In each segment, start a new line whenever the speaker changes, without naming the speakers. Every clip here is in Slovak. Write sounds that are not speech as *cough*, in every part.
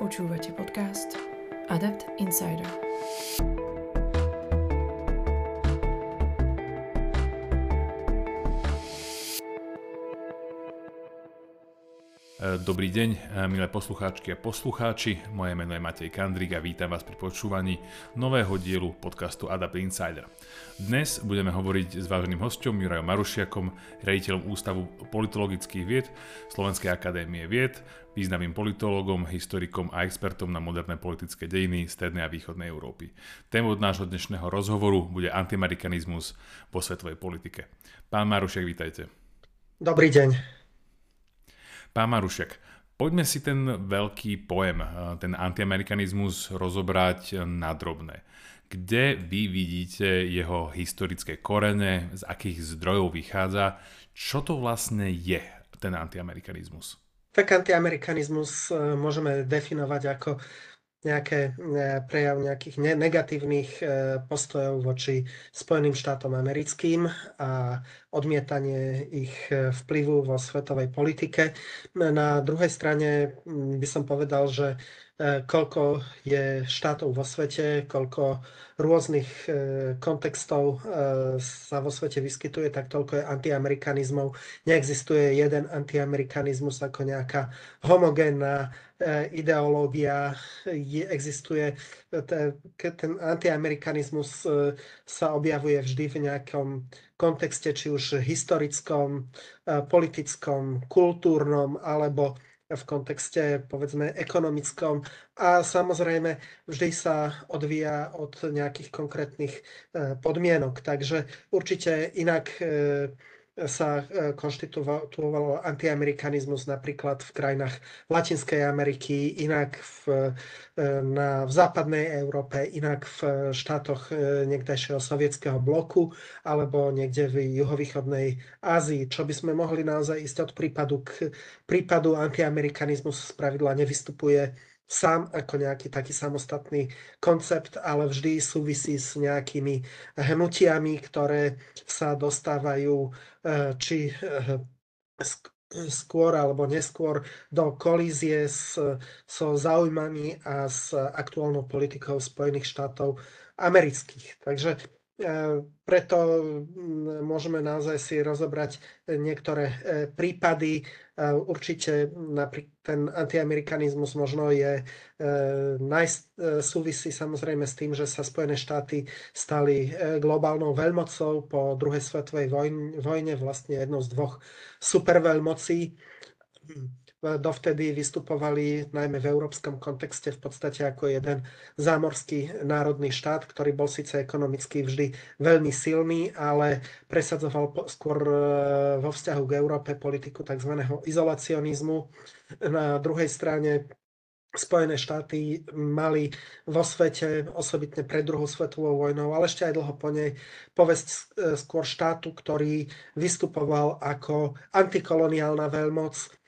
Počúvate podcast Adapt Insider.
Dobrý deň, milé poslucháčky a poslucháči. Moje meno je Matej Kandrik a vítam vás pri počúvaní nového dielu podcastu Adapt Insider. Dnes budeme hovoriť s váženým hostom Jurajom Marušiakom, riaditeľom Ústavu politologických vied Slovenskej akadémie vied, významným politologom, historikom a expertom na moderné politické dejiny Strednej a Východnej Európy. Témou nášho dnešného rozhovoru bude antiamerikanizmus vo svetovej politike. Pán Marušiak, vítajte.
Dobrý deň.
Pán Marušek, poďme si ten veľký pojem, eh, ten antiamerikanizmus rozobrať na drobné. Kde vy vidíte jeho historické korene, z akých zdrojov vychádza, čo to vlastne je ten antiamerikanizmus?
Tak antiamerikanizmus eh, môžeme definovať ako nejaké e, prejav nejakých negatívnych e, postojov voči Spojeným štátom americkým a odmietanie ich e, vplyvu vo svetovej politike. Na druhej strane by som povedal, že koľko je štátov vo svete, koľko rôznych kontextov sa vo svete vyskytuje, tak toľko je antiamerikanizmov. Neexistuje jeden antiamerikanizmus ako nejaká homogénna ideológia, je, existuje, ten antiamerikanizmus e, sa objavuje vždy v nejakom kontexte, či už historickom, e, politickom, kultúrnom, alebo v kontexte, povedzme, ekonomickom. A samozrejme, vždy sa odvíja od nejakých konkrétnych podmienok. Takže určite inak sa e, konštituoval antiamerikanizmus napríklad v krajinách Latinskej Ameriky, inak v, e, na, v západnej Európe, inak v štátoch e, niekdejšieho sovietského bloku alebo niekde v juhovýchodnej Ázii, čo by sme mohli naozaj ísť od prípadu k prípadu antiamerikanizmus z pravidla nevystupuje sám ako nejaký taký samostatný koncept, ale vždy súvisí s nejakými hnutiami, ktoré sa dostávajú eh, či eh, skôr alebo neskôr do kolízie s, so zaujímami a s aktuálnou politikou Spojených štátov amerických. Takže preto mm, môžeme naozaj si rozobrať niektoré prípady. Určite ten antiamerikanizmus možno je, e, súvisí samozrejme s tým, že sa Spojené štáty stali e, globálnou veľmocou po druhej svetovej vojne, vlastne jednou z dvoch superveľmocí dovtedy vystupovali najmä v európskom kontexte v podstate ako jeden zámorský národný štát, ktorý bol síce ekonomicky vždy veľmi silný, ale presadzoval skôr e, vo vzťahu k Európe politiku tzv. izolacionizmu. Na druhej strane Spojené štáty mali vo svete, osobitne pred druhou svetovou vojnou, ale ešte aj dlho po nej, povesť e, skôr štátu, ktorý vystupoval ako antikoloniálna veľmoc,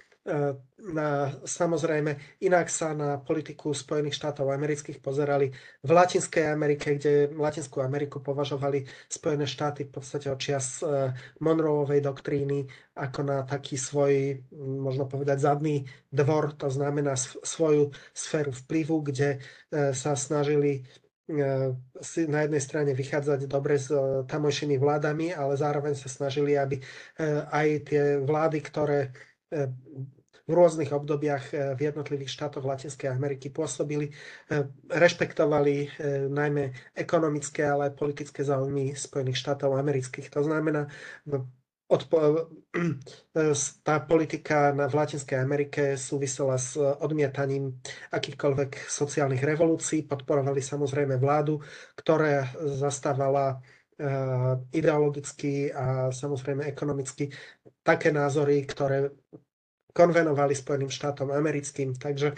na, samozrejme, inak sa na politiku Spojených štátov amerických pozerali v Latinskej Amerike, kde Latinskú Ameriku považovali Spojené štáty v podstate od čias e, Monroeovej doktríny ako na taký svoj, možno povedať, zadný dvor, to znamená svoju sféru vplyvu, kde e, sa snažili si na jednej strane vychádzať dobre s tamojšími vládami, ale zároveň sa snažili, aby aj tie vlády, ktoré v rôznych obdobiach eh, v jednotlivých štátoch Latinskej Ameriky pôsobili, eh, rešpektovali najmä ekonomické, ale aj politické záujmy Spojených štátov amerických. To znamená, odpo- tá politika v Latinskej Amerike súvisela s odmietaním akýchkoľvek sociálnych revolúcií, podporovali samozrejme vládu, ktorá zastávala ideologicky a samozrejme ekonomicky také názory, ktoré konvenovali Spojeným štátom americkým. Takže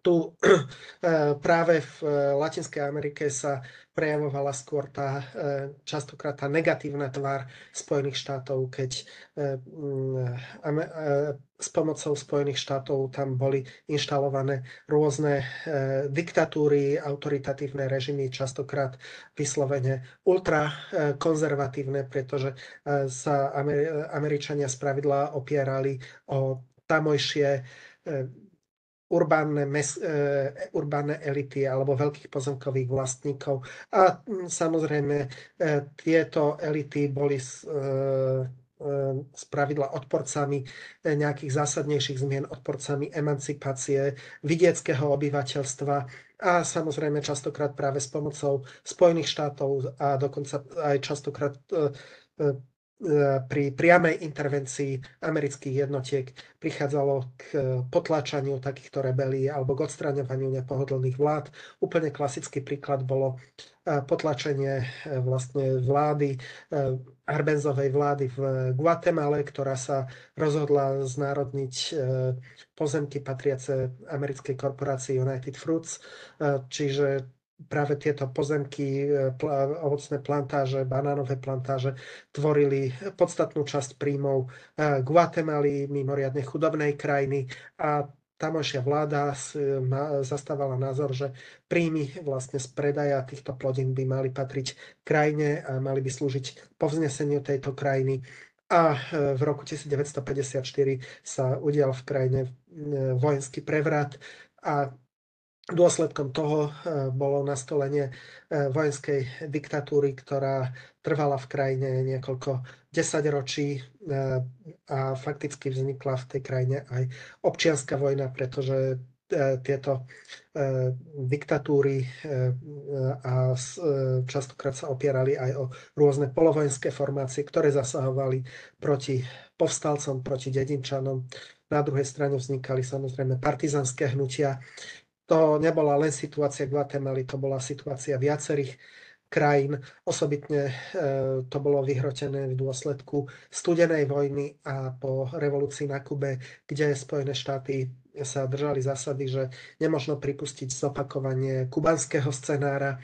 tu eh, práve v eh, Latinskej Amerike sa prejavovala skôr tá eh, častokrát tá negatívna tvár Spojených štátov, keď mm, s pomocou Spojených štátov tam boli inštalované rôzne diktatúry, autoritatívne režimy, častokrát vyslovene ultrakonzervatívne, pretože sa Američania spravidla opierali o tamojšie urbánne, mes, e, urbánne elity alebo veľkých pozemkových vlastníkov. A samozrejme e, tieto elity boli z pravidla odporcami nejakých zásadnejších zmien, odporcami emancipácie vidieckého obyvateľstva a samozrejme častokrát práve s pomocou Spojených štátov a dokonca aj častokrát E, pri priamej intervencii amerických jednotiek prichádzalo k potláčaniu takýchto rebelí alebo k odstraňovaniu nepohodlných vlád. Úplne klasický príklad bolo e, potlačenie e, vlastne vlády, Arbenzovej vlády v Guatemale, ktorá sa rozhodla znárodniť pozemky patriace americkej korporácii United Fruits, čiže práve tieto pozemky, e, ovocné plantáže, banánové plantáže tvorili podstatnú časť príjmov e, Guatemaly, mimoriadne chudobnej krajiny a tamojšia vláda zastávala názor, že príjmy vlastne z predaja týchto plodín by mali patriť krajine a mali by slúžiť povzneseniu tejto krajiny. A e, v roku 1954 sa udial v krajine vojenský prevrat a Dôsledkom toho e, bolo nastolenie e, vojenskej diktatúry, ktorá trvala v krajine niekoľko desaťročí e, a fakticky vznikla v tej krajine aj občianská vojna, pretože tieto diktatúry a častokrát sa opierali aj o rôzne polovojenské formácie, ktoré zasahovali proti povstalcom, proti dedinčanom. Na druhej strane vznikali samozrejme partizanské hnutia, to nebola len situácia Guatemaly, to bola situácia viacerých krajín. Osobitne e, to bolo vyhrotené v dôsledku studenej vojny a po revolúcii na Kube, kde Spojené štáty sa držali zásady, že nemožno pripustiť zopakovanie kubanského scenára. E,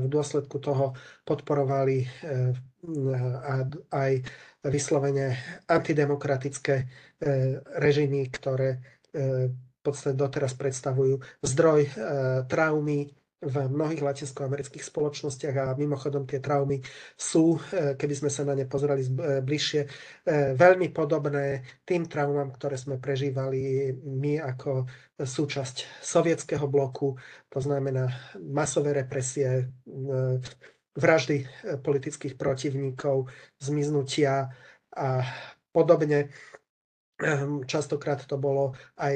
v dôsledku toho podporovali e, aj vyslovene antidemokratické režimy, ktoré podstate doteraz predstavujú zdroj e, traumy v mnohých latinskoamerických spoločnostiach a mimochodom tie traumy sú, e, keby sme sa na ne pozreli e, bližšie, e, veľmi podobné tým traumám, ktoré sme prežívali my ako súčasť sovietského bloku, to znamená masové represie, vraždy politických protivníkov, zmiznutia a podobne. Ehm, častokrát to bolo aj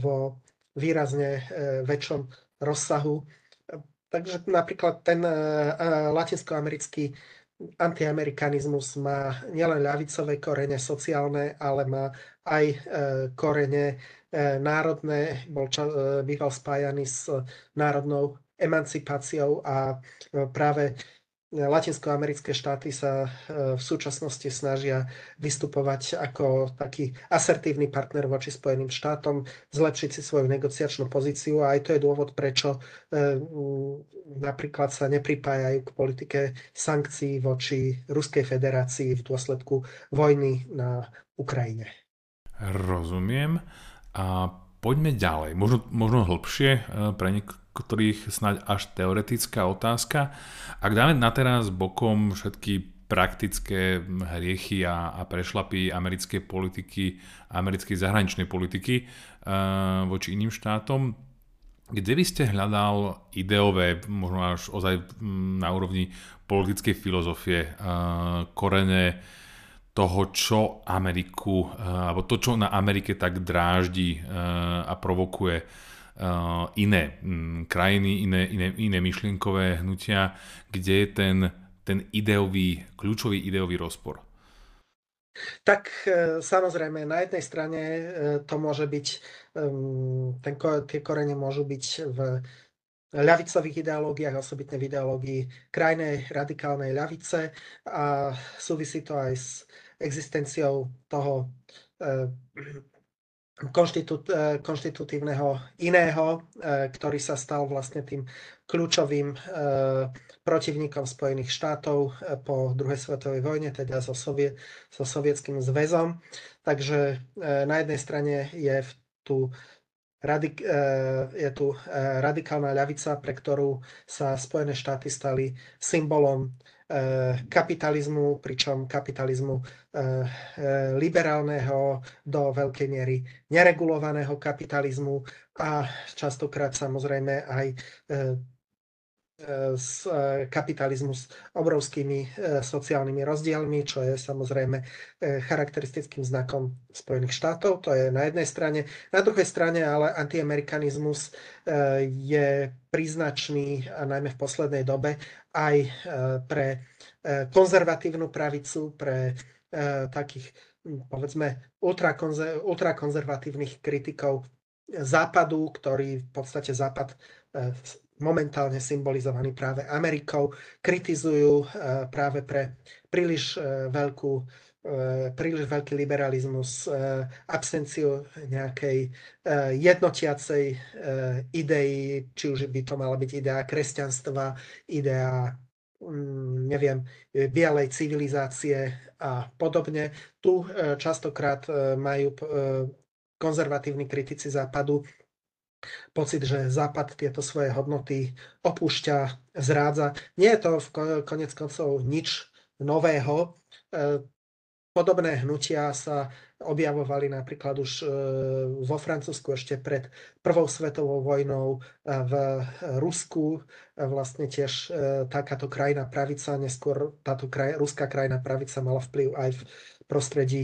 vo výrazne e, väčšom rozsahu. Takže napríklad ten e, e, latinskoamerický antiamerikanizmus má nielen ľavicové korene sociálne, ale má aj korene národné, bol býval spájaný s národnou emancipáciou a práve latinskoamerické štáty sa e, v súčasnosti snažia vystupovať ako taký asertívny partner voči Spojeným štátom, zlepšiť si svoju negociačnú pozíciu a aj to je dôvod, prečo e, napríklad sa nepripájajú k politike sankcií voči Ruskej federácii v dôsledku vojny na Ukrajine.
Rozumiem. A poďme ďalej. Možno, možno hĺbšie e, pre niek- ktorých snáď až teoretická otázka. Ak dáme na teraz bokom všetky praktické hriechy a, a prešlapy americkej politiky, americkej zahraničnej politiky uh, voči iným štátom, kde by ste hľadal ideové, možno až ozaj mm, na úrovni politickej filozofie, uh, korene toho, čo Ameriku, uh, alebo to, čo na Amerike tak dráždi uh, a provokuje iné um, krajiny, iné, iné, iné myšlienkové hnutia, kde je ten, ten ideový, kľúčový ideový rozpor?
Tak e, samozrejme, na jednej strane e, to môže byť, ten, tie korene môžu byť v ľavicových ideológiách, osobitne v ideológii krajnej radikálnej ľavice a súvisí to aj s existenciou toho konštitut, e, konštitutívneho iného, e, ktorý sa stal vlastne tým kľúčovým e, protivníkom Spojených štátov po druhej svetovej vojne, teda so, Sovie, so sovietským zväzom. Takže na jednej strane je tu radik, je tu radikálna ľavica, pre ktorú sa Spojené štáty stali symbolom kapitalizmu, pričom kapitalizmu liberálneho do veľkej miery neregulovaného kapitalizmu a častokrát samozrejme aj s e, kapitalizmus s obrovskými e, sociálnymi rozdielmi, čo je samozrejme charakteristickým znakom Spojených štátov. To je na jednej strane. Na druhej strane ale antiamerikanizmus je príznačný, a najmä v poslednej dobe, aj pre konzervatívnu pravicu, pre takých, povedzme, ultrakonzervatívnych kritikov západu, ktorý v podstate západ momentálne symbolizovaný práve Amerikou, kritizujú eh, práve pre príliš eh, veľkú eh, príliš veľký liberalizmus, absenciu nejakej jednotiacej idei, či už by to mala byť idea kresťanstva, idea mm, neviem, bielej civilizácie a podobne. Tu častokrát majú konzervatívni kritici západu pocit, že Západ tieto svoje hodnoty opúšťa, zrádza. Nie je to v konec koncov nič nového. E, podobné hnutia sa objavovali napríklad už e, vo Francúzsku ešte pred Prvou svetovou vojnou, e, v Rusku vlastne tiež takáto krajina pravica, neskôr táto kraj, ruská krajina pravica mala vplyv aj v prostredí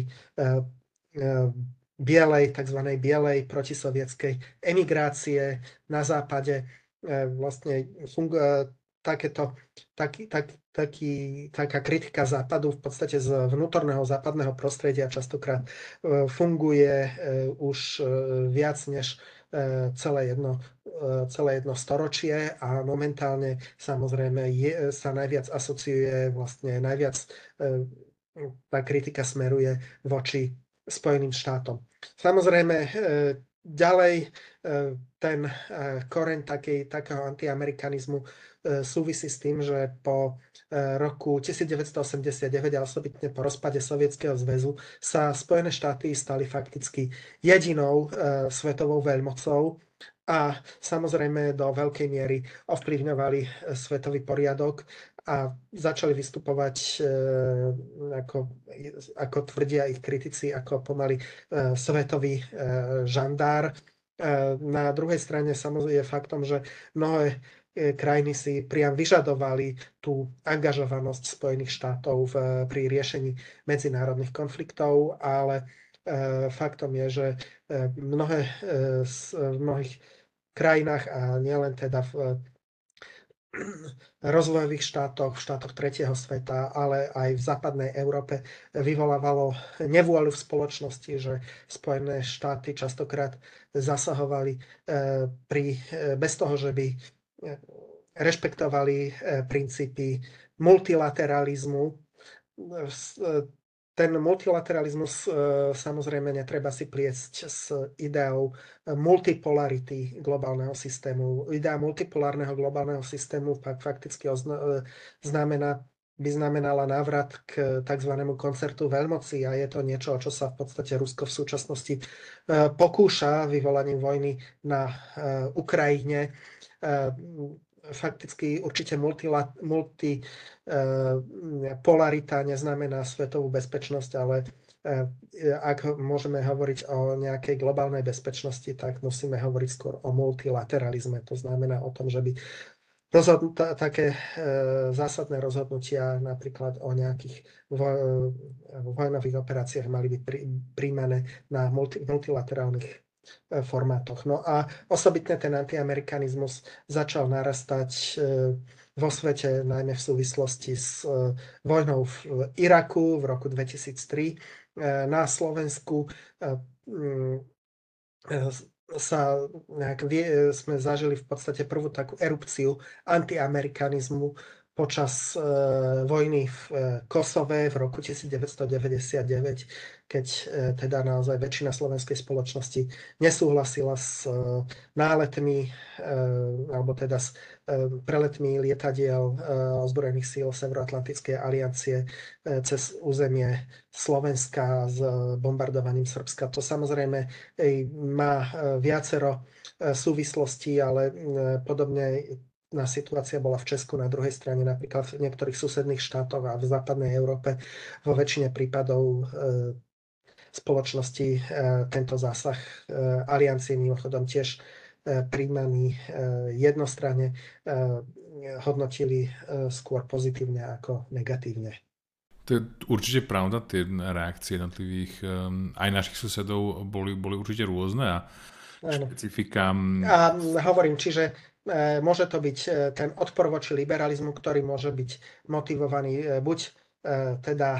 bielej, tzv. bielej protisovietskej emigrácie na západe. E, vlastne funguje takéto, taký, tak, taký, taká kritika západu v podstate z vnútorného západného prostredia častokrát e, funguje e, už viac než celé jedno, celé jedno storočie a momentálne samozrejme je, sa najviac asociuje, vlastne najviac tá kritika smeruje voči Spojeným štátom. Samozrejme, e, ďalej e, ten e, koreň takej, takého antiamerikanizmu súvisí s tým, že po roku 1989 a osobitne po rozpade Sovietskeho zväzu sa Spojené štáty stali fakticky jedinou svetovou veľmocou a samozrejme do veľkej miery ovplyvňovali svetový poriadok a začali vystupovať, e, ako, ako tvrdia ich kritici, ako pomaly e, svetový e, žandár. Na druhej strane samozrejme je faktom, že mnohé krajiny si priam vyžadovali tú angažovanosť Spojených štátov v, pri riešení medzinárodných konfliktov, ale faktom je, že mnohé, v mnohých krajinách a nielen teda v rozvojových štátoch, v štátoch tretieho sveta, ale aj v západnej Európe vyvolávalo nevôľu v spoločnosti, že Spojené štáty častokrát zasahovali eh, pri, eh, bez toho, že by eh, rešpektovali princípy multilateralizmu ten multilateralizmus e, samozrejme netreba si pliesť s ideou multipolarity globálneho systému. Idea multipolárneho globálneho systému fakticky e, znamená, by znamenala návrat k tzv. koncertu veľmoci a je to niečo, čo sa v podstate Rusko v súčasnosti e, pokúša vyvolaním vojny na Ukrajine fakticky určite multipolarita multi, neznamená svetovú bezpečnosť, ale eh, ak môžeme hovoriť o nejakej globálnej bezpečnosti, tak musíme hovoriť skôr o multilateralizme. To znamená o tom, že by rozhodn- také e, zásadné rozhodnutia napríklad o nejakých voj- vojnových operáciách mali byť prí- príjmané na multi- multilaterálnych formátoch. No a osobitne ten antiamerikanizmus začal narastať e, vo svete, najmä v súvislosti s e, vojnou v Iraku v roku 2003. Na Slovensku sa nejak, sme zažili v podstate prvú takú erupciu antiamerikanizmu počas e, vojny v e, Kosove v roku 1999, keď e, teda naozaj väčšina slovenskej spoločnosti nesúhlasila s náletmi alebo teda s preletmi lietadiel ozbrojených síl Severoatlantickej aliancie cez územie Slovenska s bombardovaním Srbska. To samozrejme má viacero súvislostí, ale podobne situácia bola v Česku, na druhej strane napríklad v niektorých susedných štátoch a v západnej Európe vo väčšine prípadov spoločnosti tento zásah aliancie mimochodom tiež príjmaný jednostranne hodnotili skôr pozitívne ako negatívne.
To je určite pravda, tie reakcie jednotlivých aj našich susedov boli, boli určite rôzne a špecifika...
A hovorím, čiže e, môže to byť e, ten odpor voči liberalizmu, ktorý môže byť motivovaný e, buď teda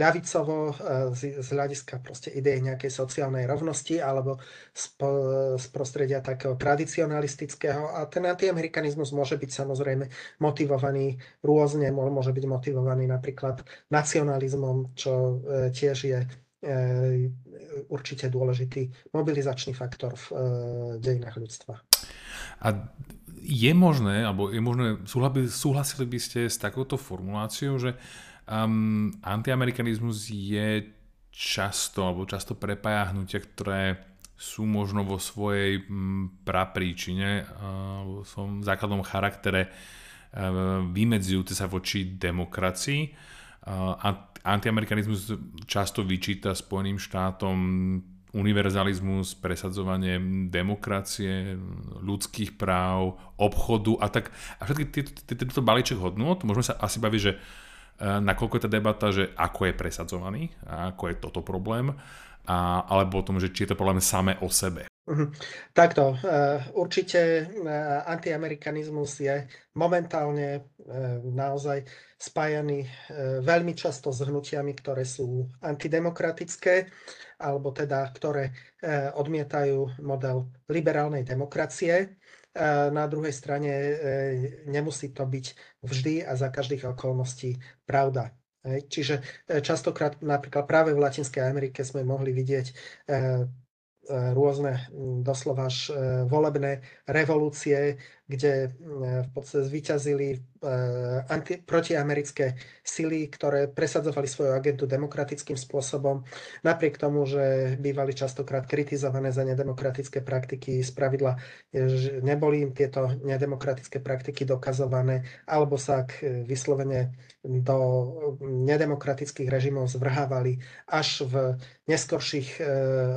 ľavicovo z hľadiska proste ideje nejakej sociálnej rovnosti alebo z prostredia takého tradicionalistického. A ten antiamerikanizmus môže byť samozrejme motivovaný rôzne, môže byť motivovaný napríklad nacionalizmom, čo tiež je určite dôležitý mobilizačný faktor v dejinách ľudstva.
A je možné, alebo je možné, súhlasili by ste s takouto formuláciou, že um, antiamerikanizmus je často, alebo často prepája hnutia, ktoré sú možno vo svojej mm, prapríčine, vo svojom základnom charaktere vymedzujúce sa voči demokracii. Antiamerikanizmus často vyčíta Spojeným štátom univerzalizmus, presadzovanie demokracie, ľudských práv, obchodu a tak. A všetky tieto balíček hodnot, môžeme sa asi baviť, že nakoľko je tá debata, že ako je presadzovaný a ako je toto problém, a, alebo o tom, že či je to problém samé o sebe.
Mhm. Takto, e, určite e, antiamerikanizmus je momentálne naozaj spájaný veľmi často s hnutiami, ktoré sú antidemokratické alebo teda ktoré e, odmietajú model liberálnej demokracie. E, na druhej strane e, nemusí to byť vždy a za každých okolností pravda. Čiže častokrát napríklad práve v Latinskej Amerike sme mohli vidieť rôzne doslova až volebné revolúcie, kde v podstate zvíťazili Eh, protiamerické sily, ktoré presadzovali svoju agentu demokratickým spôsobom, napriek tomu, že bývali častokrát kritizované za nedemokratické praktiky, z pravidla že neboli im tieto nedemokratické praktiky dokazované, alebo sa k vyslovene do nedemokratických režimov zvrhávali až v neskorších eh,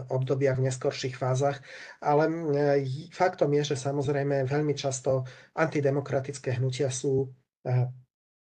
obdobiach, v neskorších fázach. Ale eh, faktom je, že samozrejme veľmi často antidemokratické hnutia sú eh,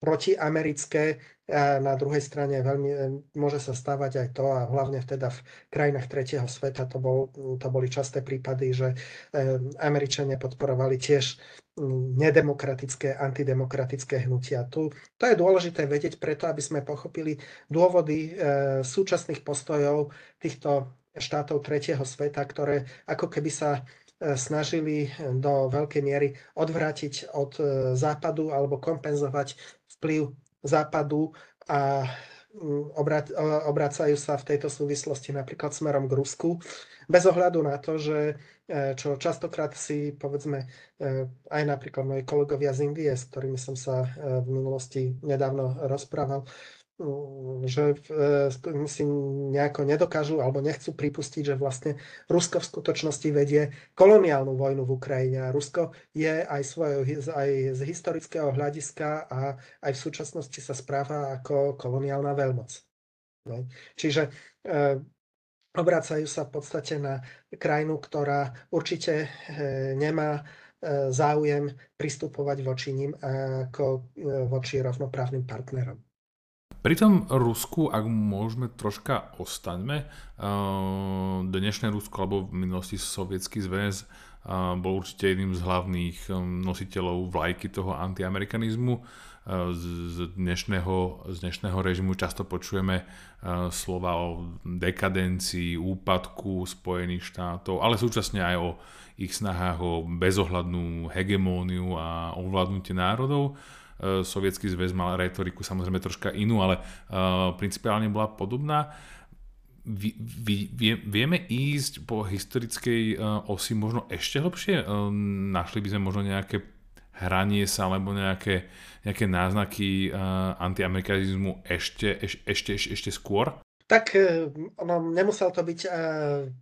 protiamerické. A na druhej strane veľmi, eh, môže sa stávať aj to, a hlavne teda v krajinách tretieho sveta to, bol, to boli časté prípady, že eh, Američania podporovali tiež mm, nedemokratické, antidemokratické hnutia. Tu, to je dôležité vedieť preto, aby sme pochopili dôvody súčasných postojov týchto štátov tretieho sveta, ktoré ako keby sa E, snažili do veľkej miery odvrátiť od e, západu alebo kompenzovať vplyv západu a obracajú sa v tejto súvislosti napríklad smerom k Rusku, bez ohľadu na to, že e, čo častokrát si povedzme aj napríklad moji kolegovia z Indie, s ktorými som sa v minulosti nedávno rozprával, že e, si nejako nedokážu alebo nechcú pripustiť, že vlastne Rusko v skutočnosti vedie koloniálnu vojnu v Ukrajine a Rusko je aj, svoje, aj z historického hľadiska a aj v súčasnosti sa správa ako koloniálna veľmoc. No. Čiže e, obracajú sa v podstate na krajinu, ktorá určite e, nemá e, záujem pristupovať voči ním ako e, voči rovnoprávnym partnerom.
Pri tom Rusku, ak môžeme troška ostaňme, dnešné Rusko alebo v minulosti sovietský zväz bol určite jedným z hlavných um, nositeľov vlajky toho antiamerikanizmu. Z dnešného, z dnešného režimu často počujeme slova o dekadencii, úpadku Spojených štátov, ale súčasne aj o ich snahách o bezohľadnú hegemóniu a ovládnutie národov. Eh, Sovietský zväz mal retoriku samozrejme troška inú, ale uh, principiálne bola podobná. Vieme ísť po historickej uh, osi možno ešte hlbšie? Našli by sme možno nejaké hranie sa alebo nejaké, nejaké náznaky antiamerikanizmu ešte, eš, ešte, ešte, ešte skôr?
Tak ono, nemusel to byť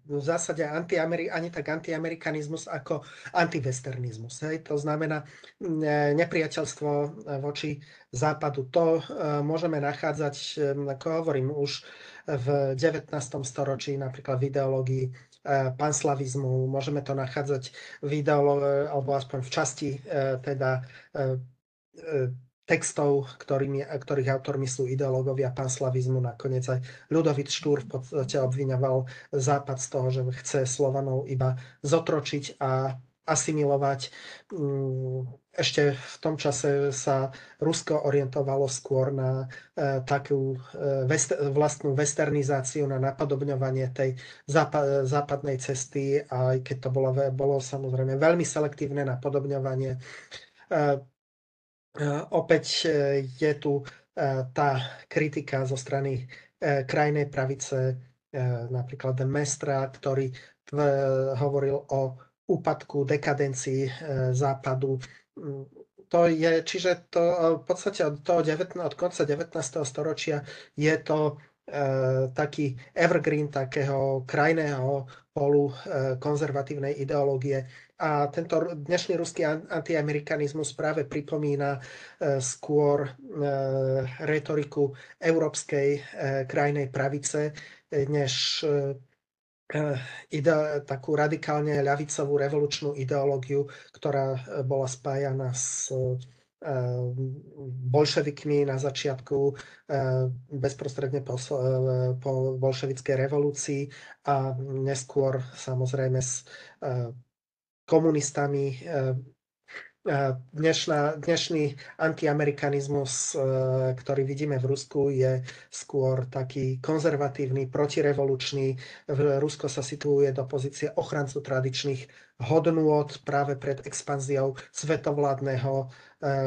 v zásade antiameri- ani tak antiamerikanizmus ako antivesternizmus. Hej? To znamená nepriateľstvo voči západu. To môžeme nachádzať, ako hovorím, už v 19. storočí, napríklad v ideológii panslavizmu. Môžeme to nachádzať v ideológii, alebo aspoň v časti teda textov, ktorými, ktorých autormi sú ideológovia panslavizmu. Nakoniec aj Ľudovit Štúr v podstate obviňoval Západ z toho, že chce Slovanov iba zotročiť a asimilovať. Mm, ešte v tom čase sa Rusko orientovalo skôr na e, takú e, vlastnú westernizáciu, na napodobňovanie tej západ, západnej cesty, aj keď to bolo, bolo samozrejme veľmi selektívne napodobňovanie. E, Opäť e, je tu e, tá kritika zo strany krajnej pravice, napríklad Mestra, ktorý hovoril o úpadku, dekadencii západu. Mm, to je, čiže to v podstate od, toho 19, od konca 19. storočia je to taký evergreen takého krajného polu konzervatívnej ideológie a tento dnešný ruský antiamerikanizmus práve pripomína e, skôr e, retoriku európskej e, krajnej pravice, než ide, takú radikálne ľavicovú revolučnú ideológiu, ktorá bola spájana s bolševikmi na začiatku, bezprostredne po, po bolševickej revolúcii a neskôr samozrejme s komunistami. Eh, eh, dnešná, dnešný antiamerikanizmus, eh, ktorý vidíme v Rusku, je skôr taký konzervatívny, protirevolučný. Rusko sa situuje do pozície ochrancu tradičných hodnôt práve pred expanziou svetovládneho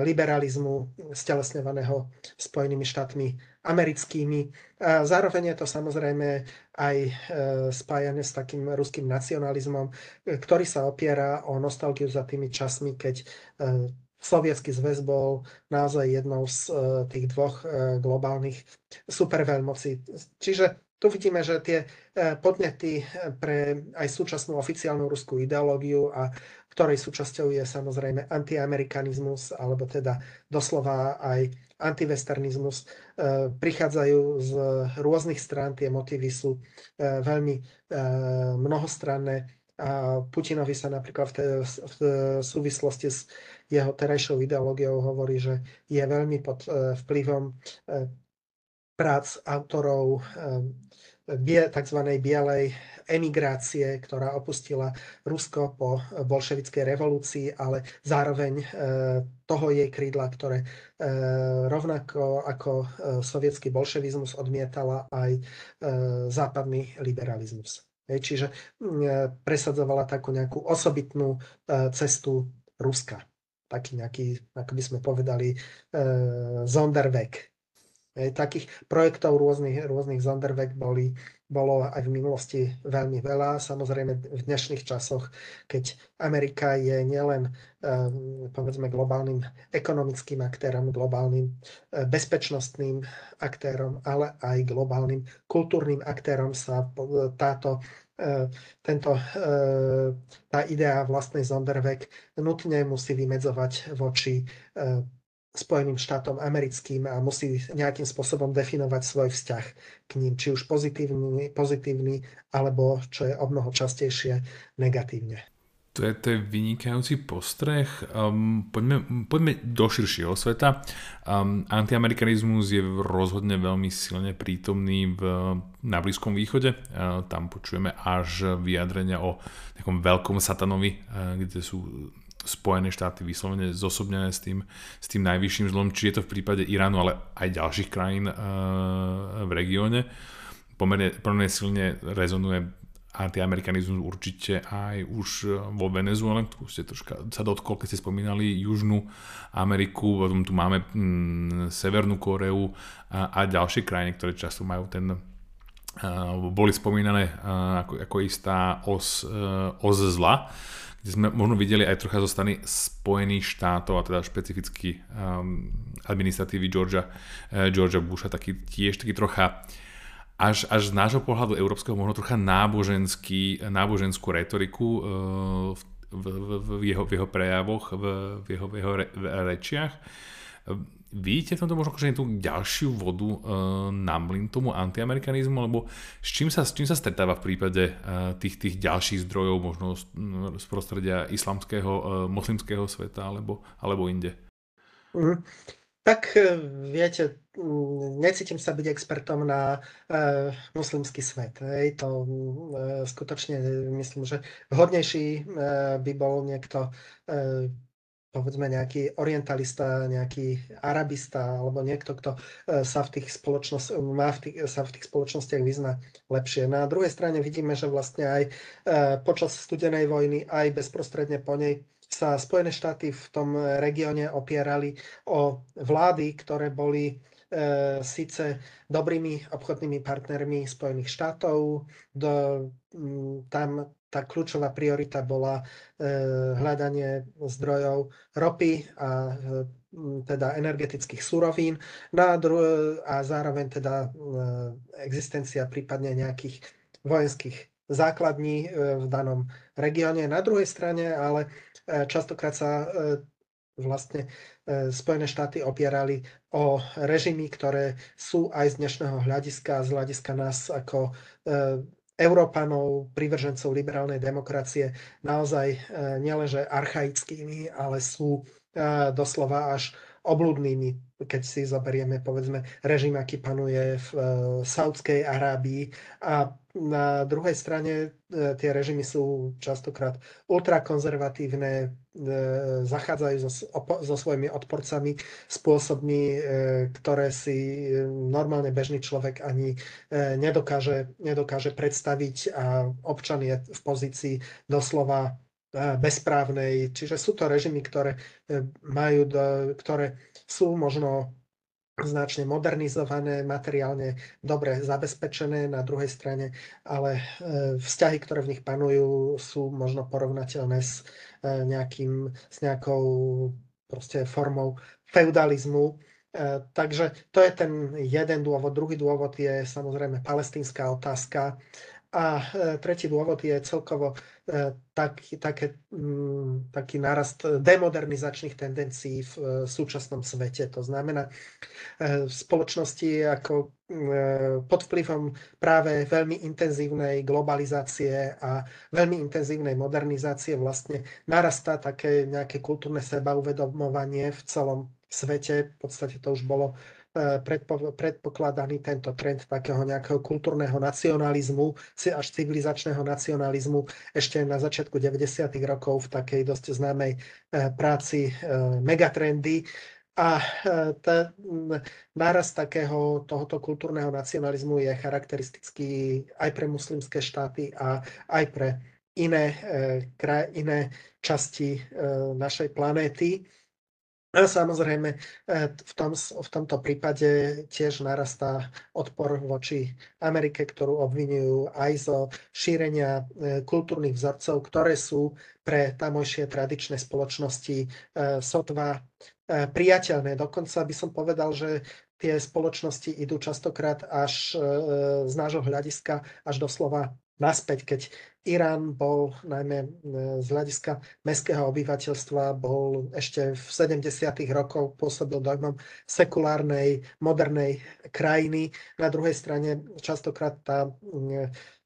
liberalizmu stelesňovaného Spojenými štátmi americkými. Zároveň je to samozrejme aj e, spájane s takým ruským nacionalizmom, e, ktorý sa opiera o nostalgiu za tými časmi, keď e, Sovietský zväz bol naozaj jednou z tých dvoch globálnych superveľmocí. Čiže tu vidíme, že tie podnety pre aj súčasnú oficiálnu ruskú ideológiu a ktorej súčasťou je samozrejme antiamerikanizmus, alebo teda doslova aj antivesternizmus e, prichádzajú z rôznych strán, tie motívy sú e, veľmi e, mnohostranné a Putinovi sa napríklad v, te, v súvislosti s jeho terajšou ideológiou hovorí, že je veľmi pod vplyvom prác autorov tzv. bielej emigrácie, ktorá opustila Rusko po bolševickej revolúcii, ale zároveň e, toho jej krídla, ktoré e, rovnako ako sovietský bolševizmus odmietala aj západný liberalizmus. Čiže presadzovala takú nejakú osobitnú cestu Ruska. Taký nejaký, ako by sme povedali, Zonderweg Takých projektov rôznych, rôznych Zonderweg boli, bolo aj v minulosti veľmi veľa. Samozrejme v dnešných časoch, keď Amerika je nielen ehm, povedzme globálnym ekonomickým aktérom, globálnym e, bezpečnostným aktérom, ale aj globálnym kultúrnym aktérom sa táto e, tento, e, tá idea vlastnej Zonderweg nutne musí vymedzovať voči Spojeným štátom americkým a musí nejakým spôsobom definovať svoj vzťah k ním, či už pozitívny, pozitívny alebo, čo je o mnoho častejšie, negatívne.
To je, to je vynikajúci postreh. Um, poďme, poďme do širšieho sveta. Um, antiamerikanizmus je rozhodne veľmi silne prítomný v, na Blízkom východe. Uh, tam počujeme až vyjadrenia o takom veľkom satanovi, uh, kde sú Spojené štáty vyslovene zosobnené s tým, s tým najvyšším zlom, či je to v prípade Iránu, ale aj ďalších krajín uh, v regióne. Pomerne, pomerne silne rezonuje antiamerikanizmus určite aj už vo Venezuele, tu ste troška sa dotkol, keď ste spomínali Južnú Ameriku, potom tu máme mm, Severnú Koreu a, a ďalšie krajiny, ktoré často majú ten boli spomínané ako, ako istá os, os zla kde sme možno videli aj trocha zo strany Spojených štátov a teda špecificky um, administratívy Georgia, uh, Georgia Busha, taký tiež taký trocha až, až z nášho pohľadu európskeho možno trocha náboženský, náboženskú retoriku uh, v, v, v, v, jeho, v jeho prejavoch, v, v jeho, v jeho re, v rečiach. Vidíte v tomto možno akože tú ďalšiu vodu uh, na mlin tomu antiamerikanizmu, alebo s čím sa, s čím sa stretáva v prípade uh, tých, tých ďalších zdrojov, možno z, z prostredia islamského, uh, moslimského sveta alebo, alebo inde?
Mm. Tak e, viete, necítim sa byť expertom na uh, muslimský svet. Hej. To uh, skutočne myslím, že vhodnejší uh, by bol niekto, uh, povedzme nejaký orientalista, nejaký arabista, alebo niekto, kto uh, sa v tých spoločnosti, má v tých, sa v tých spoločnostiach vyzna lepšie. Na druhej strane vidíme, že vlastne aj uh, počas studenej vojny, aj bezprostredne po nej, sa Spojené štáty v tom regióne opierali o vlády, ktoré boli e, síce dobrými obchodnými partnermi Spojených štátov. Do, tam tá kľúčová priorita bola e, hľadanie zdrojov ropy a e, teda energetických surovín no a, zároveň teda e, existencia prípadne nejakých vojenských základní v danom regióne. Na druhej strane ale častokrát sa vlastne Spojené štáty opierali o režimy, ktoré sú aj z dnešného hľadiska, z hľadiska nás ako Európanov, privržencov liberálnej demokracie, naozaj nielenže archaickými, ale sú doslova až obludnými, keď si zoberieme povedzme režim, aký panuje v Saudskej Arábii. A na druhej strane e, tie režimy sú častokrát ultrakonzervatívne, e, zachádzajú so, so svojimi odporcami spôsobmi, e, ktoré si normálne bežný človek ani nedokáže, nedokáže predstaviť. A občan je v pozícii doslova bezprávnej. Čiže sú to režimy, ktoré majú, ktoré sú možno značne modernizované, materiálne dobre zabezpečené na druhej strane, ale e, vzťahy, ktoré v nich panujú, sú možno porovnateľné s, e, nejakým, s nejakou proste formou feudalizmu. E, takže to je ten jeden dôvod. Druhý dôvod je samozrejme palestínska otázka. A tretí dôvod je celkovo tak, také, mm, taký nárast demodernizačných tendencií v súčasnom svete. To znamená, v spoločnosti ako e, pod vplyvom práve veľmi intenzívnej globalizácie a veľmi intenzívnej modernizácie vlastne narastá také nejaké kultúrne sebauvedomovanie v celom svete. V podstate to už bolo e, predpokladaný tento trend takého nejakého kultúrneho nacionalizmu, až civilizačného nacionalizmu ešte na začiatku 90. rokov v takej dosť známej e, práci Megatrendy, a e, tá, náraz takého tohoto kultúrneho nacionalizmu je charakteristický aj pre muslimské štáty a aj pre iné, e, iné časti e, našej planéty. A samozrejme, v, tom, v tomto prípade tiež narastá odpor voči Amerike, ktorú obvinujú aj zo šírenia kultúrnych vzorcov, ktoré sú pre tamojšie tradičné spoločnosti sotva E, priateľné. Dokonca by som povedal, že tie spoločnosti idú častokrát až e, z nášho hľadiska až doslova naspäť, keď Irán bol najmä e, z hľadiska mestského obyvateľstva, bol ešte v 70. rokoch pôsobil dojmom sekulárnej, modernej krajiny. Na druhej strane častokrát tá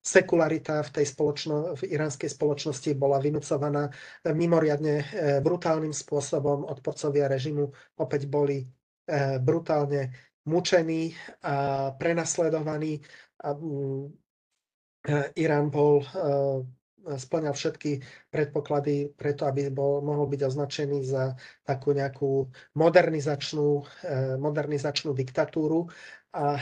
sekularita v tej spoločno, v iránskej spoločnosti bola vynúcovaná mimoriadne e, brutálnym spôsobom. Odporcovia režimu opäť boli e, brutálne mučení a prenasledovaní. A Irán bol splňal všetky predpoklady preto, aby bol, mohol byť označený za takú nejakú modernizačnú, modernizačnú diktatúru. A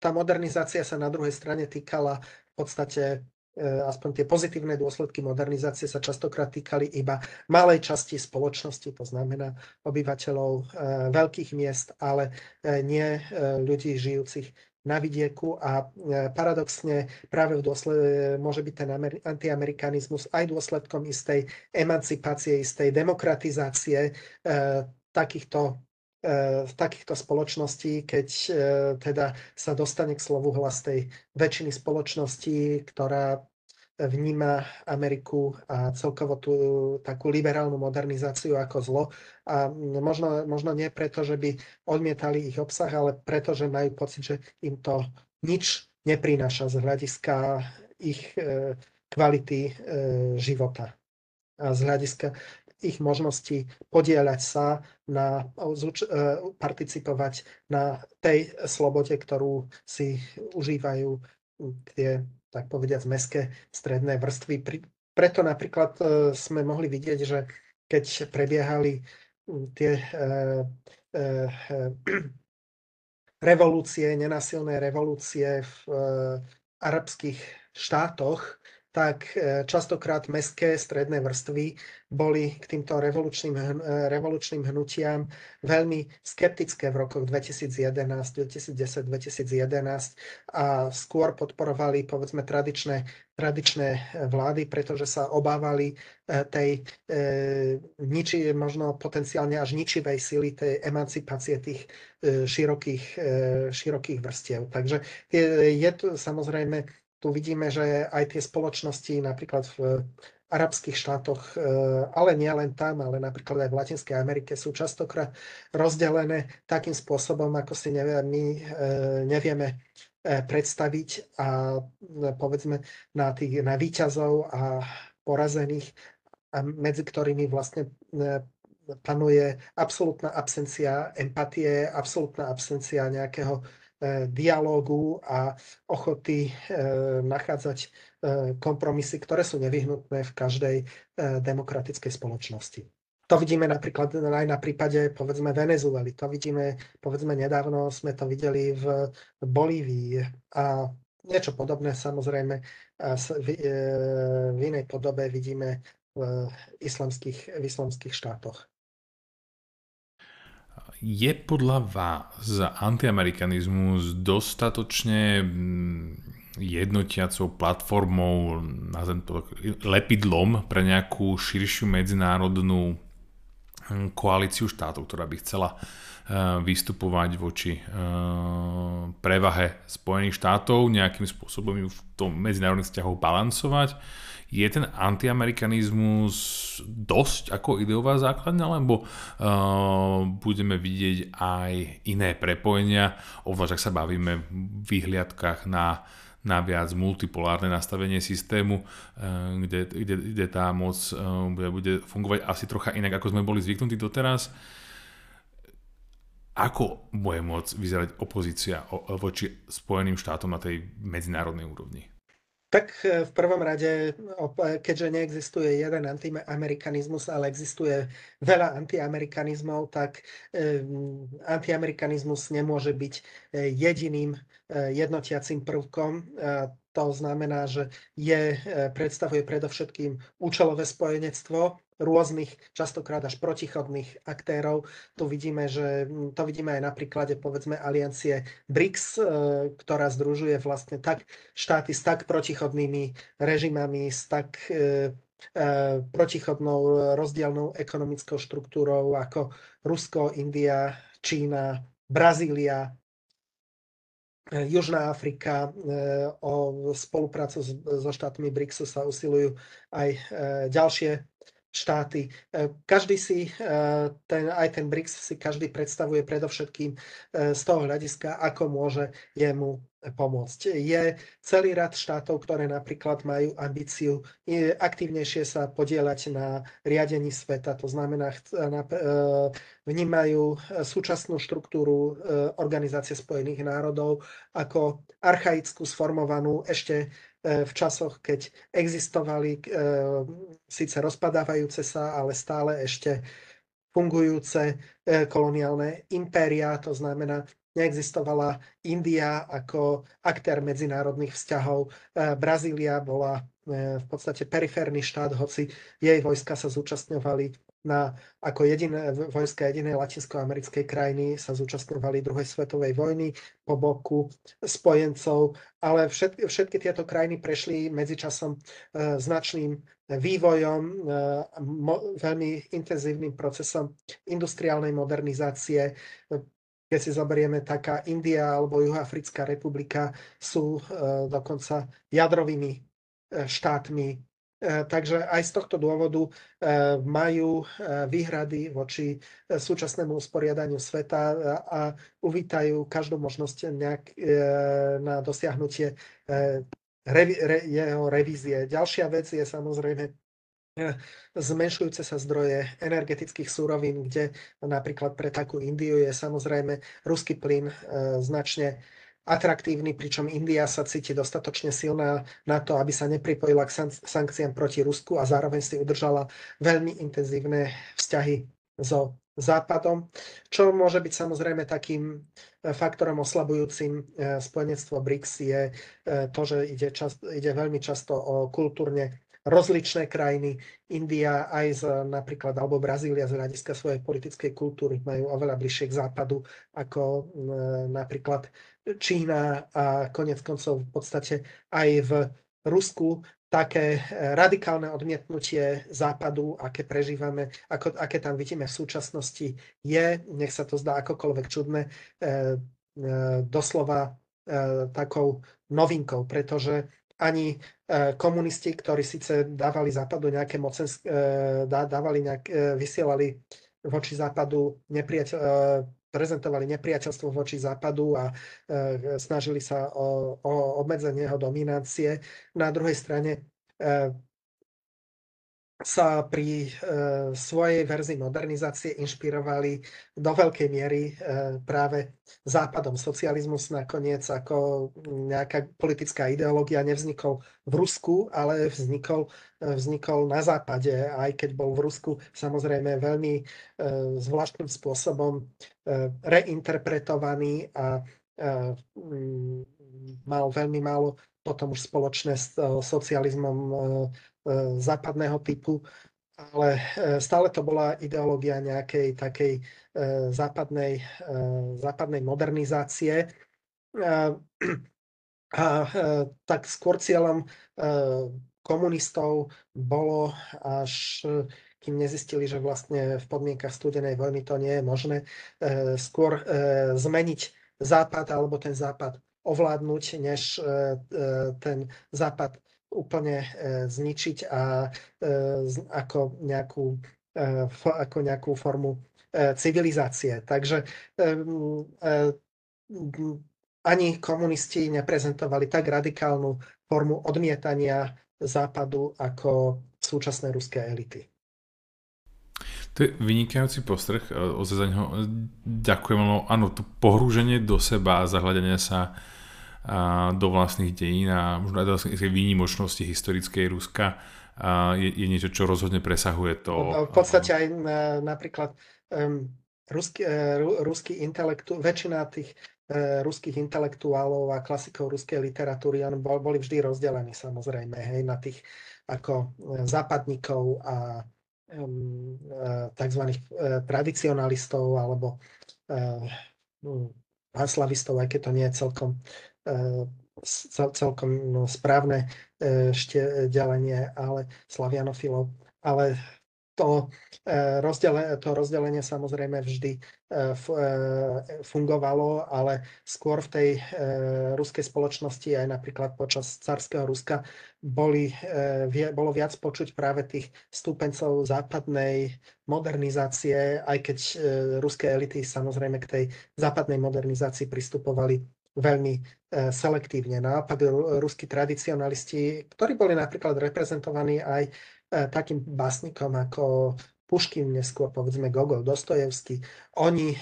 tá modernizácia sa na druhej strane týkala v podstate aspoň tie pozitívne dôsledky modernizácie sa častokrát týkali iba malej časti spoločnosti, to znamená obyvateľov veľkých miest, ale nie ľudí žijúcich na vidieku a paradoxne práve v dôsled, môže byť ten antiamerikanizmus aj dôsledkom istej emancipácie, istej demokratizácie takýchto v takýchto spoločností, keď teda sa dostane k slovu hlas tej väčšiny spoločnosti, ktorá vníma Ameriku a celkovo tú takú liberálnu modernizáciu ako zlo. A možno, možno nie preto, že by odmietali ich obsah, ale preto, že majú pocit, že im to nič neprináša z hľadiska ich e, kvality e, života a z hľadiska ich možnosti podielať sa na, e, participovať na tej slobode, ktorú si užívajú tie tak povediať, meské stredné vrstvy. Preto napríklad e, sme mohli vidieť, že keď prebiehali tie e, e, revolúcie, nenasilné revolúcie v arabských štátoch, tak e, častokrát mestské stredné vrstvy boli k týmto revolučným, e, revolučným hnutiam veľmi skeptické v rokoch 2011, 2010, 2011 a skôr podporovali povedzme tradičné, tradičné vlády, pretože sa obávali e, tej niči, možno potenciálne až ničivej sily tej emancipácie tých širokých, širokých vrstiev. Takže je to samozrejme tu vidíme, že aj tie spoločnosti napríklad v arabských štátoch, e, ale nie len tam, ale napríklad aj v Latinskej Amerike sú častokrát rozdelené takým spôsobom, ako si nevie, my e, nevieme e, predstaviť a povedzme na, tých, na výťazov a porazených, a medzi ktorými vlastne panuje absolútna absencia empatie, absolútna absencia nejakého dialógu a ochoty e, nachádzať e, kompromisy, ktoré sú nevyhnutné v každej demokratickej spoločnosti. To vidíme napríklad aj na prípade, povedzme, Venezuely. To vidíme, povedzme, nedávno sme to videli v Bolívii a niečo podobné samozrejme v inej podobe vidíme v islamských, v islamských štátoch.
Je podľa vás antiamerikanizmus dostatočne mm, jednotiacou platformou, nazvem to lepidlom pre nejakú širšiu medzinárodnú hm, koalíciu štátov, ktorá by chcela eh, vystupovať voči eh, prevahe Spojených štátov, nejakým spôsobom ju v tom medzinárodných vzťahoch balancovať je ten antiamerikanizmus dosť ako ideová základňa, lebo uh, budeme vidieť aj iné prepojenia, obzvlášť ak sa bavíme v vyhliadkách na na viac multipolárne nastavenie systému, uh, kde, kde, kde tá moc uh, bude, bude fungovať asi trocha inak, ako sme boli zvyknutí doteraz. Ako bude môcť vyzerať opozícia voči Spojeným štátom na tej medzinárodnej úrovni?
Tak e, v prvom rade, keďže neexistuje jeden antiamerikanizmus, ale existuje veľa antiamerikanizmov, tak e, antiamerikanizmus nemôže byť e, jediným jednotiacím prvkom. To znamená, že je, predstavuje predovšetkým účelové spojenectvo, rôznych, častokrát až protichodných aktérov. Tu vidíme, že to vidíme aj na príklade povedzme aliancie BRICS, e, ktorá združuje vlastne tak štáty s tak protichodnými režimami, s tak e, e, protichodnou rozdielnou ekonomickou štruktúrou ako Rusko, India, Čína, Brazília, Južná Afrika o spoluprácu so štátmi BRICSu sa usilujú aj ďalšie štáty. E, každý si, e, ten, aj ten BRICS si každý predstavuje predovšetkým e, z toho hľadiska, ako môže jemu pomôcť. Je celý rad štátov, ktoré napríklad majú ambíciu aktívnejšie sa podielať na riadení sveta, to znamená, vnímajú súčasnú štruktúru Organizácie spojených národov ako archaickú, sformovanú ešte v časoch, keď existovali e, síce rozpadávajúce sa, ale stále ešte fungujúce e, koloniálne impéria, to znamená, neexistovala India ako aktér medzinárodných vzťahov. Brazília bola v podstate periférny štát, hoci jej vojska sa zúčastňovali na, ako jediné vojska jedinej latinskoamerickej krajiny sa zúčastňovali druhej svetovej vojny po boku spojencov, ale všetky, všetky tieto krajiny prešli medzičasom e, značným vývojom, e, mo, veľmi intenzívnym procesom industriálnej modernizácie. Keď si zoberieme, taká India alebo Juhoafrická republika sú e, dokonca jadrovými e, štátmi E, takže aj z tohto dôvodu e, majú e, výhrady voči súčasnému usporiadaniu sveta a uvítajú každú možnosť nejak na dosiahnutie jeho revízie. Ďalšia vec je samozrejme zmenšujúce sa zdroje energetických súrovín, kde napríklad pre takú Indiu je samozrejme ruský plyn značne atraktívny, pričom India sa cíti dostatočne silná na to, aby sa nepripojila k sankciám proti Rusku a zároveň si udržala veľmi intenzívne vzťahy so Západom, čo môže byť samozrejme takým e, faktorom oslabujúcim e, spojenectvo BRICS je e, to, že ide, čas, ide veľmi často o kultúrne rozličné krajiny. India aj z napríklad, alebo Brazília z hľadiska svojej politickej kultúry majú oveľa bližšie k západu ako napríklad Čína a konec koncov v podstate aj v Rusku také eh, radikálne odmietnutie západu, aké prežívame, ako, aké tam vidíme v súčasnosti, je, nech sa to zdá akokoľvek čudné, eh, eh, doslova takou novinkou, pretože ani komunisti, ktorí síce dávali západu nejaké mocenské, dávali nejak, vysielali voči západu nepriateľ, prezentovali nepriateľstvo voči západu a e, snažili sa o, o obmedzenie jeho dominácie. Na druhej strane e, sa pri e, svojej verzii modernizácie inšpirovali do veľkej miery e, práve západom. Socializmus nakoniec ako nejaká politická ideológia nevznikol v Rusku, ale vznikol, e, vznikol na západe, aj keď bol v Rusku samozrejme veľmi e, zvláštnym spôsobom e, reinterpretovaný a e, mal veľmi málo potom už spoločné s e, socializmom E, západného typu, ale e, stále to bola ideológia nejakej takej e, západnej, západnej modernizácie. *clears throat* A tak skôr cieľom komunistov bolo až kým nezistili, že vlastne v podmienkach studenej vojny to nie je možné, skôr zmeniť západ alebo ten západ ovládnuť, než ten západ úplne e, zničiť a e, ako nejakú, e, ako nejakú formu civilizácie. Takže ani komunisti neprezentovali tak radikálnu formu odmietania západu ako súčasné ruské elity.
To je vynikajúci postrh, ozaj ho ďakujem, áno, to pohrúženie do seba a zahľadenie sa do vlastných dejín a možno aj do vlastnej výnimočnosti historickej Ruska je, je niečo, čo rozhodne presahuje to.
No, v podstate aj napríklad um, ruský, uh, ruský intelektu, väčšina tých uh, ruských intelektuálov a klasikov ruskej literatúry on bol, boli vždy rozdelení samozrejme hej, na tých ako e, západníkov a um, tzv. Tradicionalistov alebo uh, panslavistov, aj keď to nie je celkom celkom no, správne ešte delenie, ale slavianofilov, ale to, rozdelenie, to rozdelenie samozrejme vždy fungovalo, ale skôr v tej ruskej spoločnosti aj napríklad počas carského Ruska boli, bolo viac počuť práve tých stúpencov západnej modernizácie, aj keď ruské elity samozrejme k tej západnej modernizácii pristupovali veľmi selektívne. Naopak ruskí tradicionalisti, ktorí boli napríklad reprezentovaní aj e, takým básnikom ako Puškin, neskôr povedzme Gogol, Dostojevský, oni e,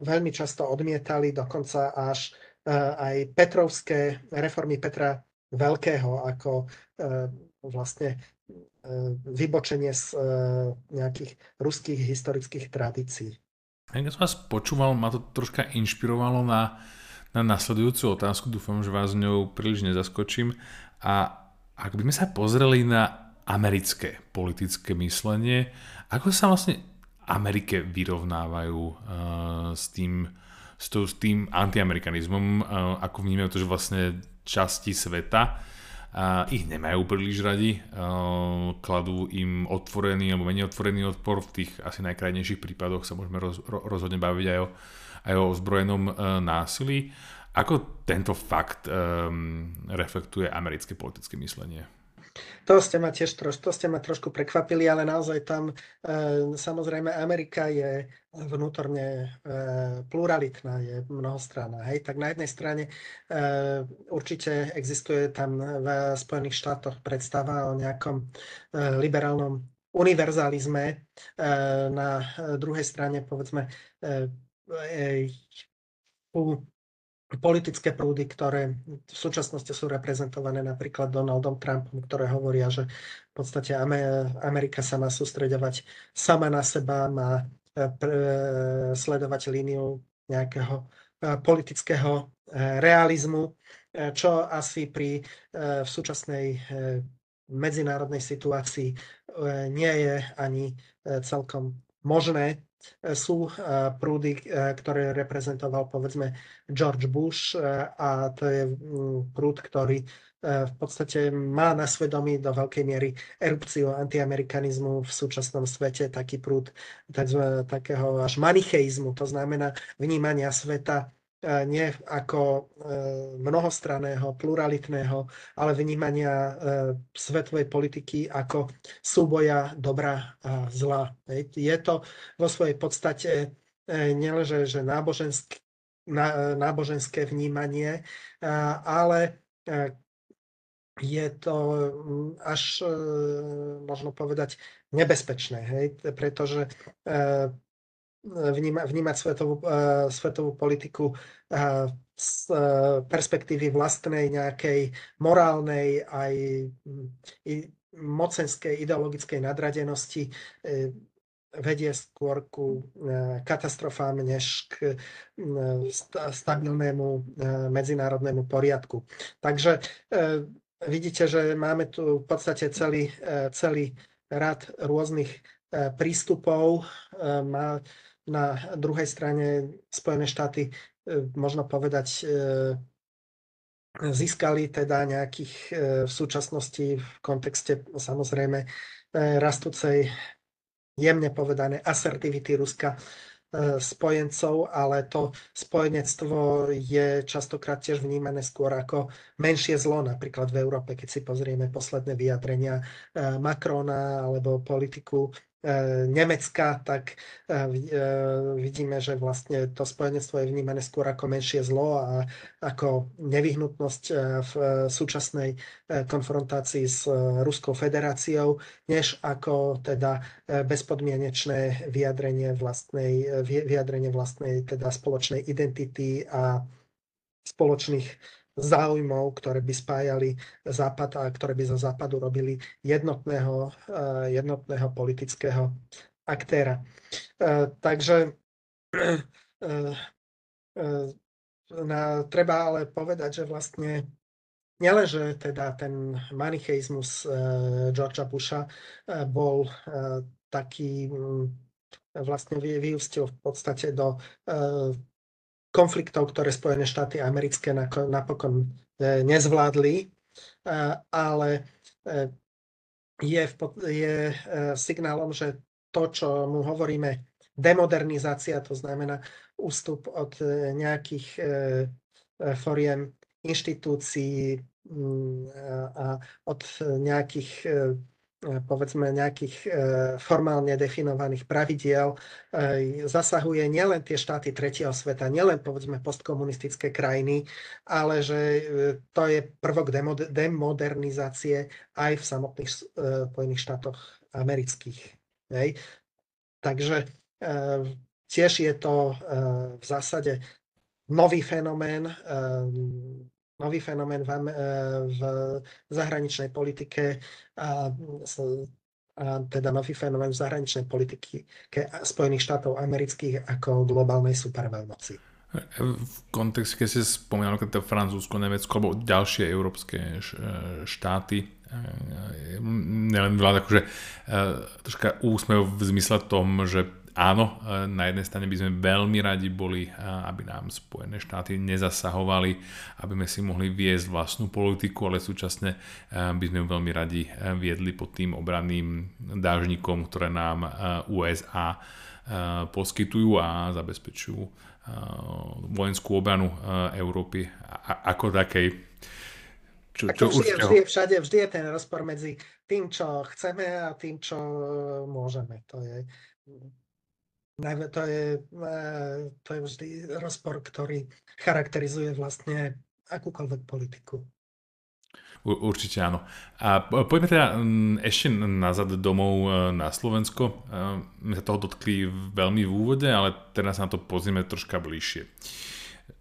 veľmi často odmietali dokonca až aj petrovské reformy Petra Veľkého ako vlastne vybočenie z nejakých ruských historických tradícií.
Ja som vás počúval, ma to troška inšpirovalo na na nasledujúcu otázku. Dúfam, že vás ňou príliš nezaskočím. A ak by sme sa pozreli na americké politické myslenie. Ako sa vlastne Amerike vyrovnávajú uh, s tým, s, to, s tým antiamerikanizmom, uh, ako vnímajú to, že vlastne časti sveta a ich nemajú príliš radi, kladú im otvorený alebo menej otvorený odpor, v tých asi najkrajnejších prípadoch sa môžeme roz, rozhodne baviť aj o, aj o ozbrojenom násilí. Ako tento fakt um, reflektuje americké politické myslenie?
To ste ma tiež troš, to ste ma trošku prekvapili, ale naozaj tam e, samozrejme Amerika je vnútorne e, pluralitná, je mnohostranná. Hej? Tak na jednej strane e, určite existuje tam v Spojených štátoch predstava o nejakom e, liberálnom univerzalizme. E, na druhej strane povedzme e, e, politické prúdy, ktoré v súčasnosti sú reprezentované napríklad Donaldom Trumpom, ktoré hovoria, že v podstate Amerika sa má sústredovať sama na seba, má e, sledovať líniu nejakého e, politického e, realizmu, čo asi pri v súčasnej medzinárodnej situácii nie je ani celkom možné sú eh, prúdy, eh, ktoré reprezentoval povedzme George Bush a to je prúd, ktorý v podstate má na svedomí do veľkej miery erupciu antiamerikanizmu v súčasnom svete, taký prúd takého až manicheizmu, to znamená vnímania sveta E, nie ako e, mnohostraného, pluralitného, ale vnímania e, svetovej politiky ako súboja dobra a zla. Je to vo svojej podstate nielenže že náboženské, náboženské vnímanie, ale je to až, možno povedať, nebezpečné, hej? pretože vníma, vnímať svetovú, uh, svetovú politiku uh, z uh, perspektívy vlastnej nejakej morálnej aj um, i mocenskej ideologickej nadradenosti uh, vedie skôr ku katastrofám než k stabilnému medzinárodnému poriadku. Takže vidíte, že máme tu v podstate celý, celý rad rôznych prístupov. Má, na druhej strane Spojené štáty, e, možno povedať, e, získali teda nejakých e, v súčasnosti v kontexte samozrejme rastúcej, jemne povedané, asertivity Ruska spojencov, ale to spojenectvo je častokrát tiež vnímané skôr ako menšie zlo, napríklad v Európe, keď si pozrieme posledné vyjadrenia Macrona alebo politiku Nemecka, tak e, e, vidíme, že vlastne to spojenectvo je vnímané skôr ako menšie zlo a ako nevyhnutnosť v súčasnej konfrontácii s Ruskou federáciou, než ako teda bezpodmienečné vyjadrenie vlastnej, vyjadrenie vlastnej teda spoločnej identity a spoločných záujmov, ktoré by spájali Západ a ktoré by zo Západu robili jednotného, eh, jednotného politického aktéra. Eh, takže eh, na, treba ale povedať, že vlastne nielenže teda ten manicheizmus Georgia Busha bol taký, vlastne vyústil v podstate do konfliktov, ktoré Spojené štáty americké napokon e, nezvládli, e, ale e, je, je signálom, že to, čo mu hovoríme demodernizácia, to znamená ústup od nejakých foriem inštitúcií a od nejakých povedzme nejakých e, formálne definovaných pravidiel e, zasahuje nielen tie štáty tretieho sveta, nielen povedzme postkomunistické krajiny, ale že to je prvok demodernizácie aj v samotných Spojených štátoch amerických. Hej. Takže tiež je to v zásade nový fenomén, nový fenomén v, eh, v zahraničnej politike a, a teda nový fenomén v zahraničnej politike Spojených štátov amerických ako globálnej superveľmoci.
V kontexte, keď si spomínal to Francúzsko, Nemecko alebo ďalšie európske štáty, nelen vláda, akože troška úsmev v zmysle tom, že áno, e, na jednej strane by sme veľmi radi boli, e, aby nám Spojené štáty nezasahovali, aby sme si mohli viesť vlastnú politiku, ale súčasne e, by sme ju veľmi radi viedli pod tým obranným dážnikom, ktoré nám USA poskytujú a zabezpečujú vojenskú obranu Európy ako takej.
Čo, čo vždy, vždy, všade, vždy je ten rozpor medzi tým, čo chceme a tým, čo môžeme. To je to je, eh, to je vždy rozpor, ktorý charakterizuje vlastne akúkoľvek politiku.
Určite áno. A poďme teda ešte nazad domov eh, na Slovensko. Eh, my sa toho dotkli veľmi v úvode, ale teraz sa na to pozrieme troška bližšie.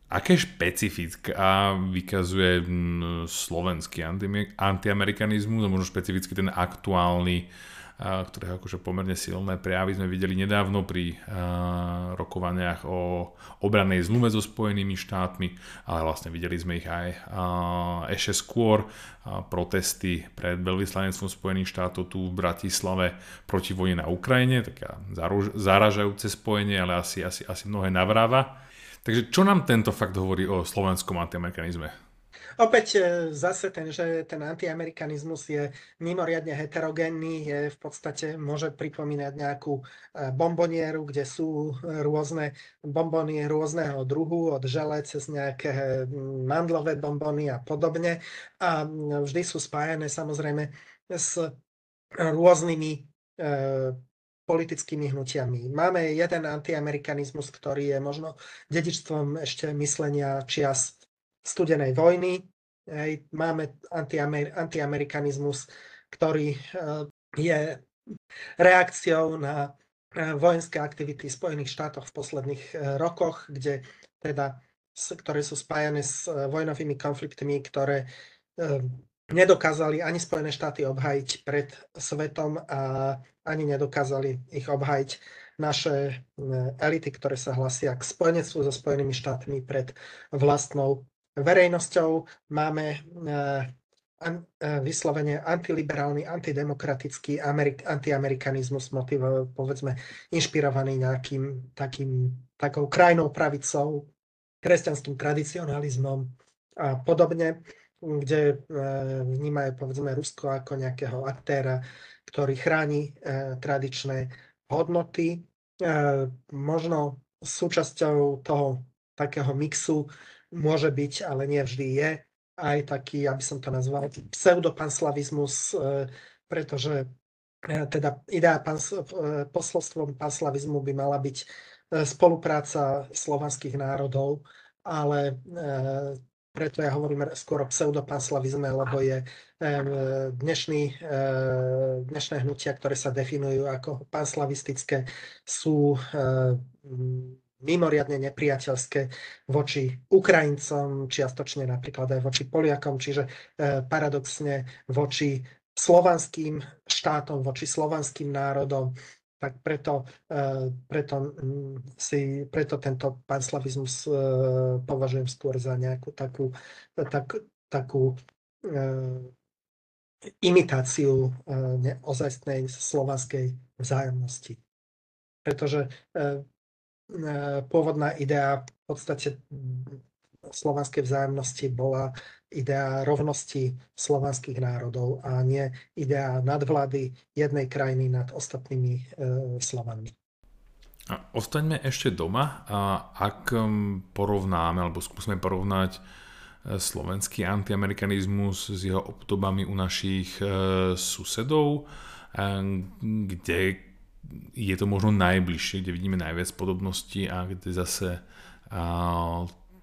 Aké špecifická vykazuje slovenský antiamerikanizmus možno špecificky ten aktuálny ktoré akože pomerne silné prejavy sme videli nedávno pri rokovaniach o obranej zmluve so Spojenými štátmi, ale vlastne videli sme ich aj ešte skôr protesty pred veľvyslanectvom Spojených štátov tu v Bratislave proti vojne na Ukrajine, taká zaražajúce spojenie, ale asi, asi, asi mnohé navráva. Takže čo nám tento fakt hovorí o slovenskom antiamerikanizme?
Opäť e, zase ten, že ten antiamerikanizmus je mimoriadne heterogénny, je v podstate, môže pripomínať nejakú e, bombonieru, kde sú rôzne bombonie rôzneho druhu, od žele cez nejaké mandlové bombony a podobne. A vždy sú spájane samozrejme s rôznymi e, politickými hnutiami. Máme jeden antiamerikanizmus, ktorý je možno dedičstvom ešte myslenia čias studenej vojny. Hej, máme antiamer, antiamerikanizmus, ktorý eh, je reakciou na eh, vojenské aktivity Spojených štátov v posledných eh, rokoch, kde teda, ktoré sú spájane s vojnovými konfliktmi, ktoré nedokázali ani Spojené štáty obhajiť pred svetom a ani nedokázali ich obhajiť naše elity, ktoré sa hlasia k spojenectvu so Spojenými štátmi pred vlastnou verejnosťou máme eh, eh, vyslovene antiliberálny, antidemokratický antiamerikanizmus, motiv, povedzme, inšpirovaný nejakým takým, takou krajnou pravicou, kresťanským tradicionalizmom a podobne, kde eh, vnímajú, povedzme, Rusko ako nejakého aktéra, ktorý chráni tradičné hodnoty. Možno súčasťou toho takého mixu môže byť, ale nie vždy je, aj taký, aby som to nazval, pseudopanslavizmus, e, pretože e, teda idea pans, e, posolstvom panslavizmu by mala byť spolupráca slovanských národov, ale preto ja hovorím skôr o pseudopanslavizme, lebo je dnešný, dnešné hnutia, ktoré sa definujú ako panslavistické, sú mimoriadne nepriateľské voči Ukrajincom, čiastočne napríklad aj voči Poliakom, čiže e, paradoxne voči slovanským štátom, voči slovanským národom, tak preto, e, preto, si, preto tento panslavizmus e, považujem skôr za nejakú takú, tak, takú imitáciu ozajstnej slovanskej vzájomnosti. Pretože pôvodná idea v podstate slovanskej vzájomnosti bola idea rovnosti slovanských národov a nie idea nadvlády jednej krajiny nad ostatnými e, Slovanmi.
A ostaňme ešte doma a ak porovnáme, alebo skúsme porovnať e, slovenský antiamerikanizmus s jeho obdobami u našich e, susedov, e, kde je to možno najbližšie, kde vidíme najviac podobností a kde zase a,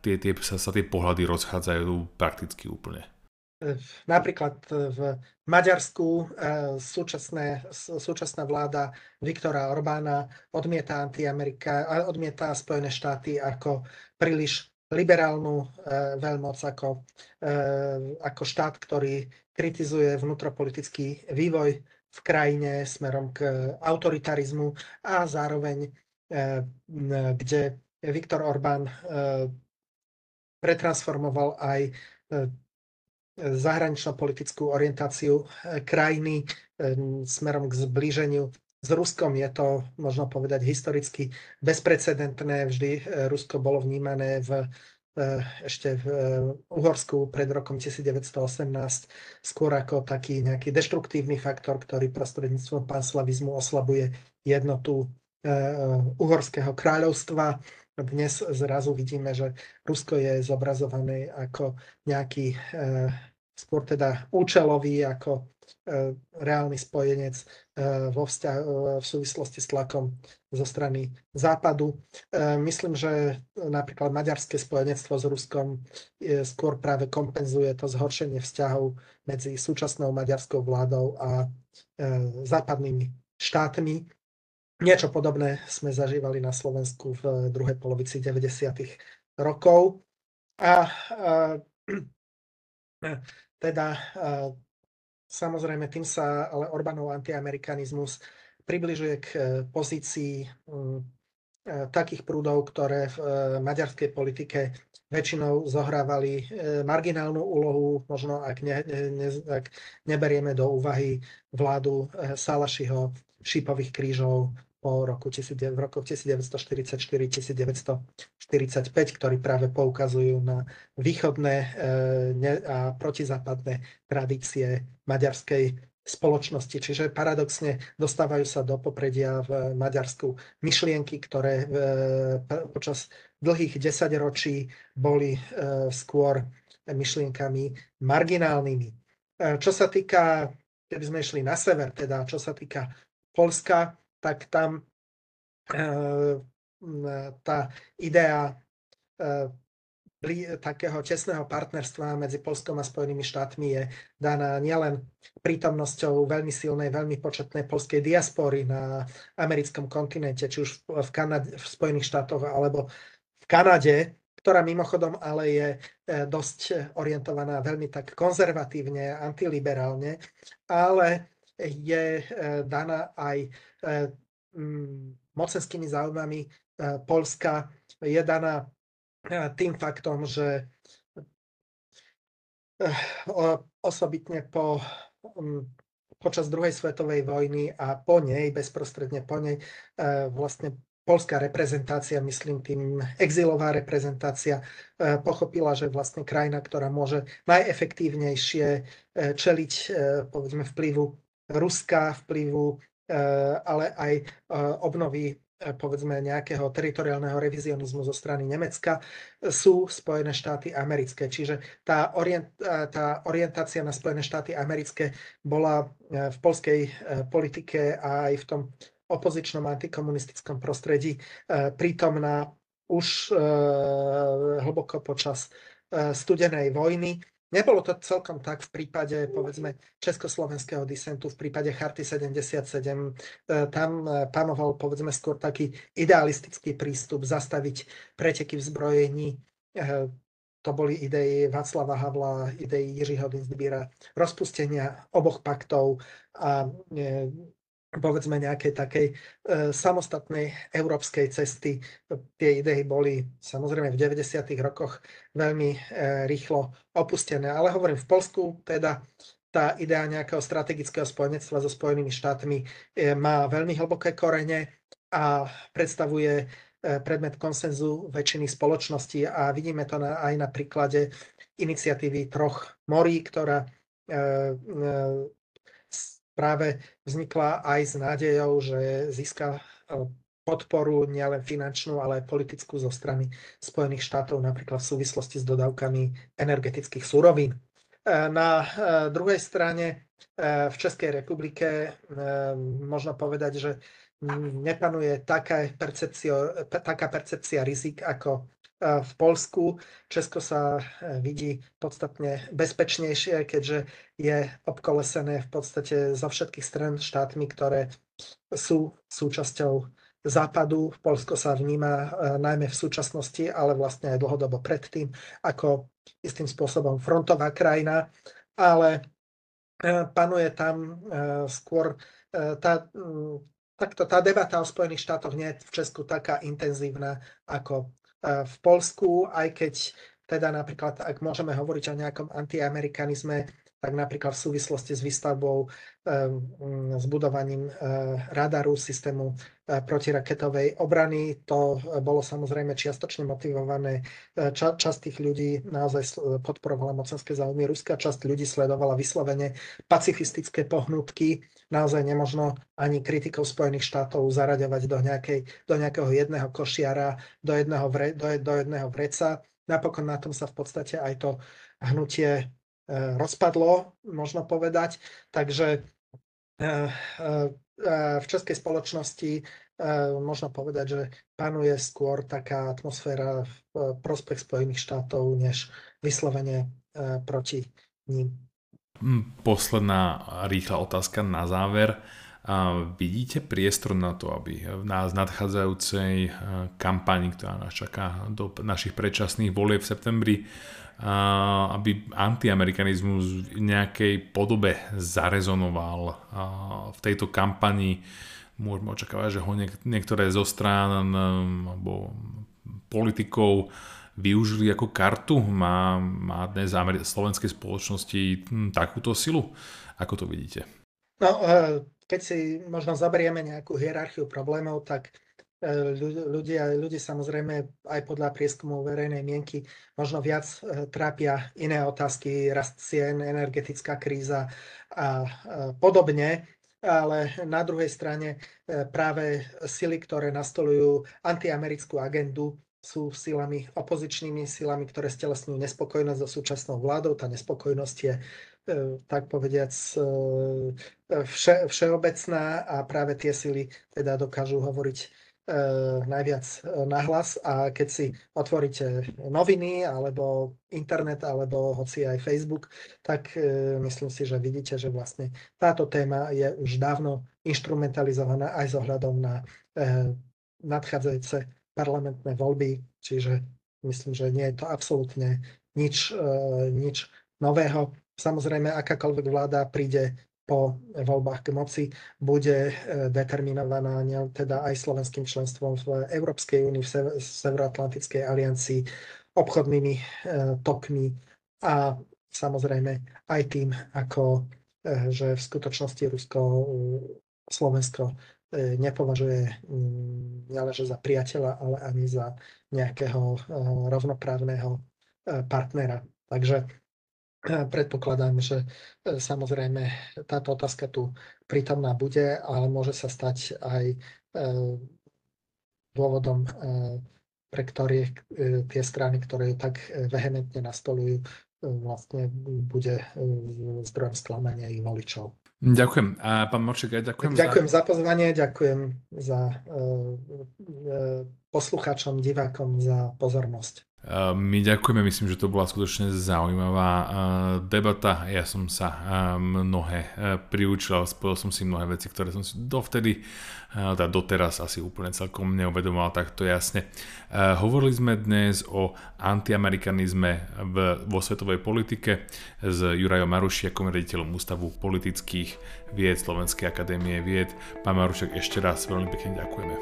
tie, tie, sa, sa tie pohľady rozchádzajú prakticky úplne.
Napríklad v Maďarsku e, súčasné, súčasná vláda Viktora Orbána odmieta, antiamerika, odmieta Spojené štáty ako príliš liberálnu e, veľmoc, ako, e, ako štát, ktorý kritizuje vnútropolitický vývoj v krajine smerom k autoritarizmu a zároveň, eh, kde Viktor Orbán pretransformoval aj zahranično-politickú orientáciu krajiny smerom k zblíženiu s Ruskom je to, možno povedať, historicky bezprecedentné. Vždy Rusko bolo vnímané v ešte v e, Uhorsku pred rokom 1918 skôr ako taký nejaký deštruktívny faktor, ktorý prostredníctvom panslavizmu oslabuje jednotu e, uhorského kráľovstva. Dnes zrazu vidíme, že Rusko je zobrazované ako nejaký skôr teda účelový, ako E, reálny spojenec e, vo vzťah, e, v súvislosti s tlakom zo strany Západu. Myslím, že napríklad maďarské spojenectvo s Ruskom skôr práve kompenzuje to zhoršenie vzťahov medzi súčasnou maďarskou vládou a západnými štátmi. Niečo podobné sme zažívali na Slovensku v druhej polovici 90. rokov. A, a teda Samozrejme, tým sa ale Orbánov antiamerikanizmus približuje k eh, pozícii mm, eh, takých prúdov, ktoré v eh, maďarskej politike väčšinou zohrávali marginálnu úlohu, možno ak, ne, ne, ak neberieme do úvahy vládu Salašiho šipových krížov po roku, v rokoch 1944-1945, ktorí práve poukazujú na východné e, a protizápadné tradície maďarskej spoločnosti. Čiže paradoxne dostávajú sa do popredia v Maďarsku myšlienky, ktoré e, počas dlhých desaťročí boli e, skôr myšlienkami marginálnymi. Čo sa týka, keby sme išli na sever, teda čo sa týka Polska, tak tam eh, tá idea eh, takého tesného partnerstva medzi Polskom a Spojenými štátmi je daná nielen prítomnosťou veľmi silnej, veľmi početnej polskej diaspory na americkom kontinente, či už v, Kanade, v Spojených štátoch alebo v Kanade, ktorá mimochodom ale je eh, dosť orientovaná veľmi tak konzervatívne, antiliberálne, ale je daná aj mocenskými záujmami Polska, je daná tým faktom, že osobitne po, počas druhej svetovej vojny a po nej, bezprostredne po nej, vlastne polská reprezentácia, myslím tým exilová reprezentácia, pochopila, že vlastne krajina, ktorá môže najefektívnejšie čeliť povedzme vplyvu Ruska, vplyvu, eh, ale aj eh, obnovy eh, povedzme nejakého teritoriálneho revizionizmu zo strany Nemecka, sú Spojené štáty americké. Čiže tá, orient, tá orientácia na Spojené štáty americké bola v polskej politike a aj v tom opozičnom antikomunistickom prostredí prítomná už hlboko počas studenej vojny Nebolo to celkom tak v prípade, povedzme, československého disentu, v prípade Charty 77. E, tam e, panoval, povedzme, skôr taký idealistický prístup zastaviť preteky v zbrojení. E, to boli idei Václava Havla, idei Jiřího Dinsbíra, rozpustenia oboch paktov a povedzme nejakej takej e, samostatnej európskej cesty. Tie idei boli samozrejme v 90. rokoch veľmi e, rýchlo opustené, ale hovorím v Polsku teda tá idea nejakého strategického spojenectva so Spojenými štátmi e, má veľmi hlboké korene a predstavuje e, predmet konsenzu väčšiny spoločnosti a vidíme to na, aj na príklade iniciatívy troch morí, ktorá e, e práve vznikla aj s nádejou, že získa e, podporu nielen finančnú, ale aj politickú zo strany Spojených štátov, napríklad v súvislosti s dodávkami energetických surovín. E, na e, druhej strane v Českej republike možno povedať, že nepanuje taká percepcia, taká percepcia rizik ako v Polsku. Česko sa e, vidí podstatne bezpečnejšie, keďže je obkolesené v podstate zo všetkých stran štátmi, ktoré sú súčasťou západu. Polsko sa vníma e, najmä v súčasnosti, ale vlastne aj dlhodobo predtým, ako istým spôsobom frontová krajina, ale e, panuje tam skôr tá, takto tá debata o Spojených štátoch nie je v Česku taká intenzívna ako v Polsku, aj keď teda napríklad, ak môžeme hovoriť o nejakom antiamerikanizme, tak napríklad v súvislosti s výstavbou, ehm, s budovaním eh, radaru systému eh, protiraketovej obrany. To eh, bolo samozrejme čiastočne motivované. Ča, časť tých ľudí naozaj podporovala mocenské záujmy Ruska, časť ľudí sledovala vyslovene pacifistické pohnutky. Naozaj nemožno ani kritikov Spojených štátov zaraďovať do, nejakej, do nejakého jedného košiara, do jedného, vre, do, do jedného vreca. Napokon na tom sa v podstate aj to hnutie rozpadlo, možno povedať. Takže e, e, v českej spoločnosti možno povedať, že panuje skôr taká atmosféra v prospech Spojených štátov, než vyslovene proti ním.
Hm, posledná rýchla otázka na záver. Vidíte priestor na to, aby v nás nadchádzajúcej kampani, ktorá nás čaká do našich predčasných volieb v septembri, aby antiamerikanizmus v nejakej podobe zarezonoval v tejto kampani. Môžeme očakávať, že ho niektoré zo strán alebo politikov využili ako kartu. Má, má dnes slovenskej spoločnosti hm, takúto silu? Ako to vidíte?
No, e, keď si možno zaberieme nejakú hierarchiu problémov, tak ľudia, ľudí samozrejme aj podľa prieskumu verejnej mienky možno viac e, trápia iné otázky, rast cien, energetická kríza a podobne. Ale na druhej strane e, práve sily, ktoré nastolujú antiamerickú agendu, sú silami, opozičnými silami, ktoré stelesňujú nespokojnosť so súčasnou vládou. Tá nespokojnosť je tak povediac vše, všeobecná a práve tie sily teda dokážu hovoriť E, najviac e, nahlas a keď si otvoríte noviny alebo internet alebo hoci aj Facebook, tak e, myslím si, že vidíte, že vlastne táto téma je už dávno instrumentalizovaná aj s ohľadom na nadchádzajúce parlamentné voľby, čiže myslím, že nie je to absolútne nič, nič nového. Samozrejme, akákoľvek vláda príde po voľbách k moci bude e, determinovaná teda aj slovenským členstvom v Európskej únii, v Severoatlantickej aliancii, obchodnými e, tokmi a samozrejme aj tým, ako e, že v skutočnosti Rusko Slovensko nepovažuje mm, nielenže za priateľa, ale ani za nejakého rovnoprávneho partnera. Takže Predpokladám, že e, samozrejme táto otázka tu prítomná bude, ale môže sa stať aj e, dôvodom, e, pre ktoré tie strany, ktoré ju tak vehementne nastolujú, vlastne bude zdrojom sklamania ich voličov.
Ďakujem. A pán Morček, ďakujem.
Ďakujem za, za pozvanie, ďakujem za poslucháčom, divákom za pozornosť.
My ďakujeme, myslím, že to bola skutočne zaujímavá debata. Ja som sa mnohé priučil, spojil som si mnohé veci, ktoré som si dovtedy, teda doteraz asi úplne celkom neuvedomoval takto jasne. Hovorili sme dnes o antiamerikanizme v, vo svetovej politike s Jurajom Marušiakom, rediteľom Ústavu politických vied Slovenskej akadémie vied. Pán Marušek, ešte raz veľmi pekne ďakujeme.